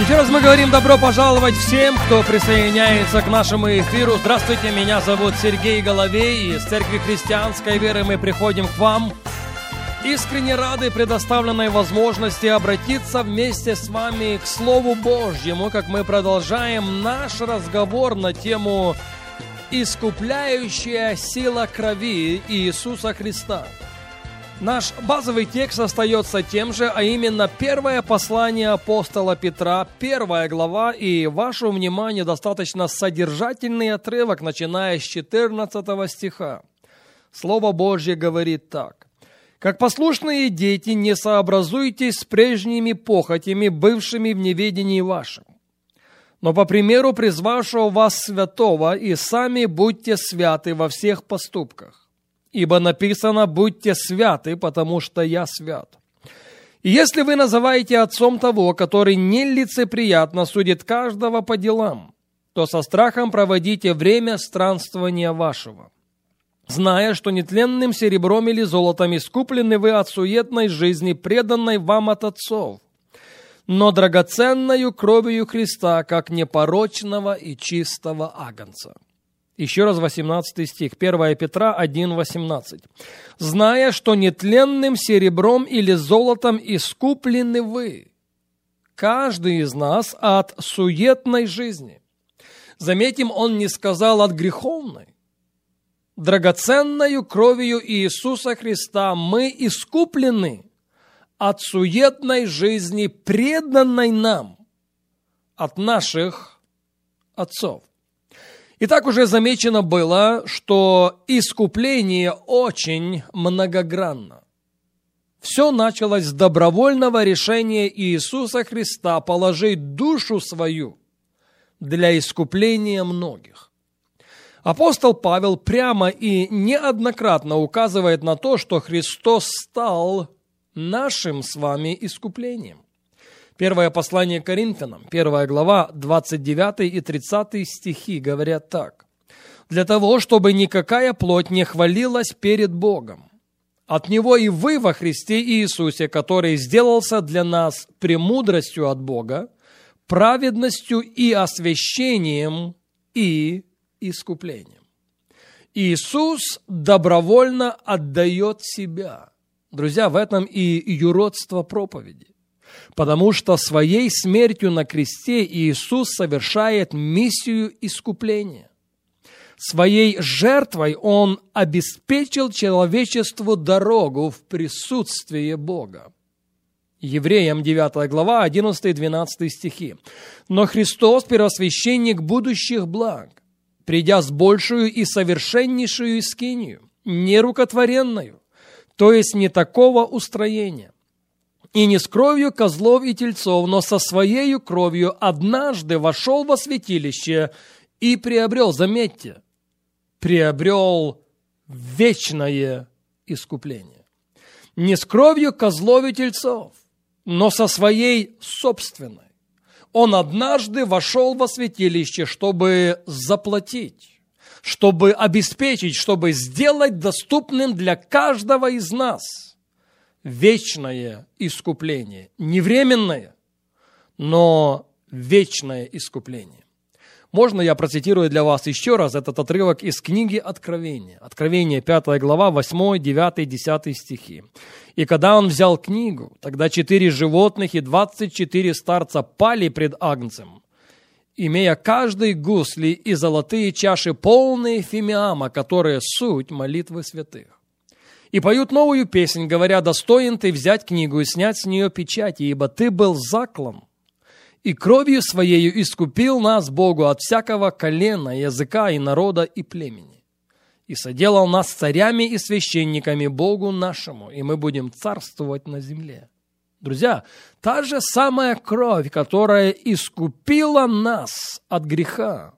Еще раз мы говорим добро пожаловать всем, кто присоединяется к нашему эфиру. Здравствуйте, меня зовут Сергей Головей, из Церкви Христианской Веры мы приходим к вам. Искренне рады предоставленной возможности обратиться вместе с вами к Слову Божьему, как мы продолжаем наш разговор на тему «Искупляющая сила крови Иисуса Христа». Наш базовый текст остается тем же, а именно первое послание апостола Петра, первая глава, и вашему вниманию достаточно содержательный отрывок, начиная с 14 стиха. Слово Божье говорит так. «Как послушные дети, не сообразуйтесь с прежними похотями, бывшими в неведении вашем. Но по примеру призвавшего вас святого, и сами будьте святы во всех поступках Ибо написано «Будьте святы, потому что я свят». И если вы называете отцом того, который нелицеприятно судит каждого по делам, то со страхом проводите время странствования вашего, зная, что нетленным серебром или золотом искуплены вы от суетной жизни, преданной вам от отцов, но драгоценною кровью Христа, как непорочного и чистого агнца. Еще раз 18 стих, 1 Петра 1, 18. «Зная, что нетленным серебром или золотом искуплены вы, каждый из нас от суетной жизни». Заметим, он не сказал от греховной. Драгоценною кровью Иисуса Христа мы искуплены от суетной жизни, преданной нам, от наших отцов. И так уже замечено было, что искупление очень многогранно. Все началось с добровольного решения Иисуса Христа положить душу свою для искупления многих. Апостол Павел прямо и неоднократно указывает на то, что Христос стал нашим с вами искуплением. Первое послание Коринфянам, первая глава, 29 и 30 стихи говорят так. «Для того, чтобы никакая плоть не хвалилась перед Богом. От Него и вы во Христе Иисусе, который сделался для нас премудростью от Бога, праведностью и освящением и искуплением». Иисус добровольно отдает себя. Друзья, в этом и юродство проповеди потому что своей смертью на кресте Иисус совершает миссию искупления. Своей жертвой Он обеспечил человечеству дорогу в присутствие Бога. Евреям 9 глава 11-12 стихи. «Но Христос – первосвященник будущих благ, придя с большую и совершеннейшую скинию, нерукотворенную, то есть не такого устроения, и не с кровью козлов и тельцов, но со своей кровью однажды вошел во святилище и приобрел, заметьте, приобрел вечное искупление. Не с кровью козлов и тельцов, но со своей собственной. Он однажды вошел во святилище, чтобы заплатить, чтобы обеспечить, чтобы сделать доступным для каждого из нас – вечное искупление. Не временное, но вечное искупление. Можно я процитирую для вас еще раз этот отрывок из книги Откровения. Откровение, 5 глава, 8, 9, 10 стихи. «И когда он взял книгу, тогда четыре животных и двадцать четыре старца пали пред Агнцем, имея каждый гусли и золотые чаши, полные фимиама, которые суть молитвы святых и поют новую песнь, говоря, достоин ты взять книгу и снять с нее печати, ибо ты был заклан, и кровью своею искупил нас Богу от всякого колена, языка и народа и племени. И соделал нас царями и священниками Богу нашему, и мы будем царствовать на земле. Друзья, та же самая кровь, которая искупила нас от греха,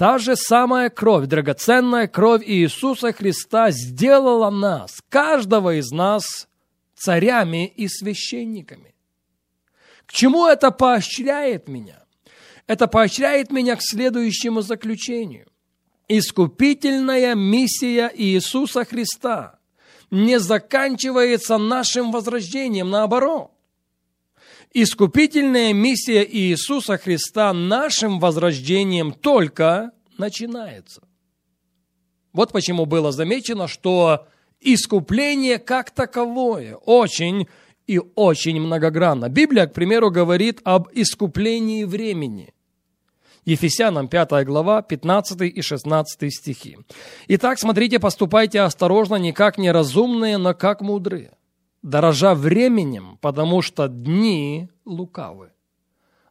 Та же самая кровь, драгоценная кровь Иисуса Христа сделала нас, каждого из нас, царями и священниками. К чему это поощряет меня? Это поощряет меня к следующему заключению. Искупительная миссия Иисуса Христа не заканчивается нашим возрождением, наоборот. Искупительная миссия Иисуса Христа нашим возрождением только начинается. Вот почему было замечено, что искупление как таковое очень и очень многогранно. Библия, к примеру, говорит об искуплении времени. Ефесянам 5 глава, 15 и 16 стихи. Итак, смотрите, поступайте осторожно, не как неразумные, но как мудрые дорожа временем, потому что дни лукавы.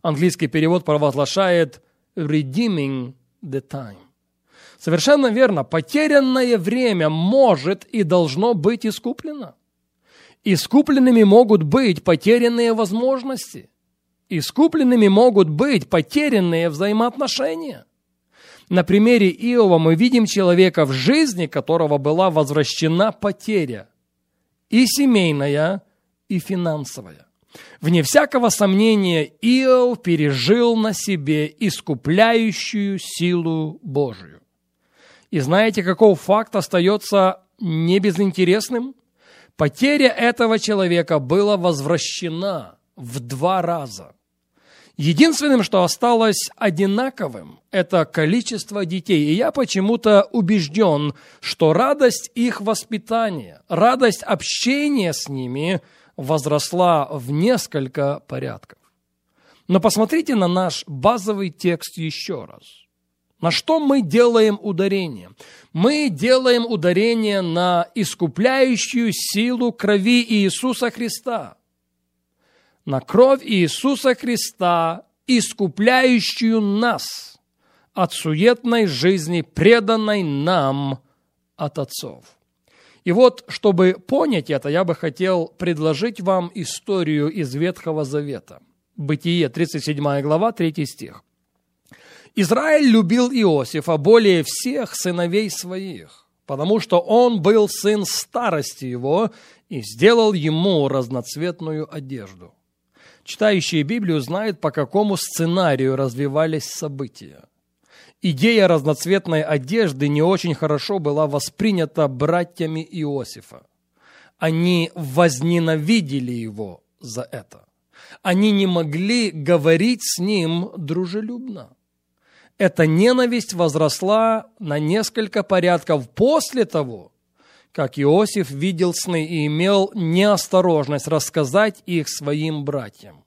Английский перевод провозглашает redeeming the time. Совершенно верно, потерянное время может и должно быть искуплено. Искупленными могут быть потерянные возможности. Искупленными могут быть потерянные взаимоотношения. На примере Иова мы видим человека, в жизни которого была возвращена потеря – и семейная, и финансовая. Вне всякого сомнения, Иов пережил на себе искупляющую силу Божию. И знаете, каков факт остается небезынтересным? Потеря этого человека была возвращена в два раза – Единственным, что осталось одинаковым, это количество детей. И я почему-то убежден, что радость их воспитания, радость общения с ними возросла в несколько порядков. Но посмотрите на наш базовый текст еще раз. На что мы делаем ударение? Мы делаем ударение на искупляющую силу крови Иисуса Христа – на кровь Иисуса Христа, искупляющую нас от суетной жизни, преданной нам от отцов. И вот, чтобы понять это, я бы хотел предложить вам историю из Ветхого Завета. Бытие, 37 глава, 3 стих. Израиль любил Иосифа более всех сыновей своих, потому что он был сын старости его и сделал ему разноцветную одежду. Читающие Библию знают, по какому сценарию развивались события. Идея разноцветной одежды не очень хорошо была воспринята братьями Иосифа. Они возненавидели его за это. Они не могли говорить с ним дружелюбно. Эта ненависть возросла на несколько порядков после того, как Иосиф видел сны и имел неосторожность рассказать их своим братьям.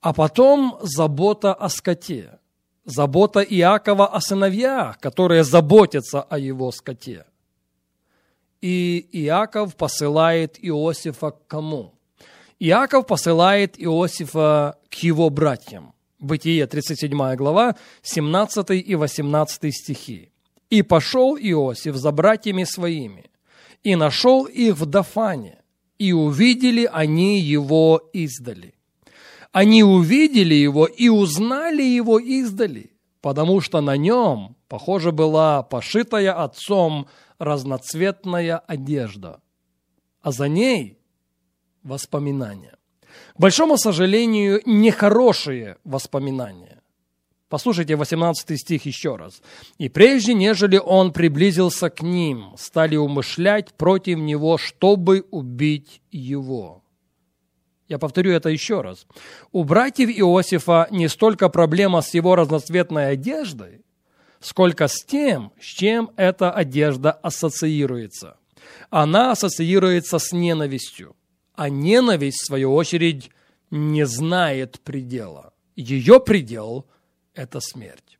А потом забота о скоте, забота Иакова о сыновьях, которые заботятся о его скоте. И Иаков посылает Иосифа к кому? Иаков посылает Иосифа к его братьям. Бытие, 37 глава, 17 и 18 стихи. «И пошел Иосиф за братьями своими, и нашел их в Дафане, и увидели они его издали. Они увидели его и узнали его издали, потому что на нем, похоже, была пошитая отцом разноцветная одежда, а за ней воспоминания. К большому сожалению, нехорошие воспоминания. Послушайте 18 стих еще раз. «И прежде, нежели он приблизился к ним, стали умышлять против него, чтобы убить его». Я повторю это еще раз. У братьев Иосифа не столько проблема с его разноцветной одеждой, сколько с тем, с чем эта одежда ассоциируется. Она ассоциируется с ненавистью, а ненависть, в свою очередь, не знает предела. Ее предел – это смерть.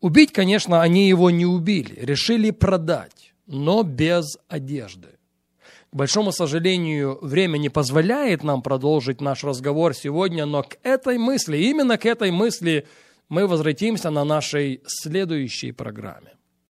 Убить, конечно, они его не убили, решили продать, но без одежды. К большому сожалению, время не позволяет нам продолжить наш разговор сегодня, но к этой мысли, именно к этой мысли мы возвратимся на нашей следующей программе.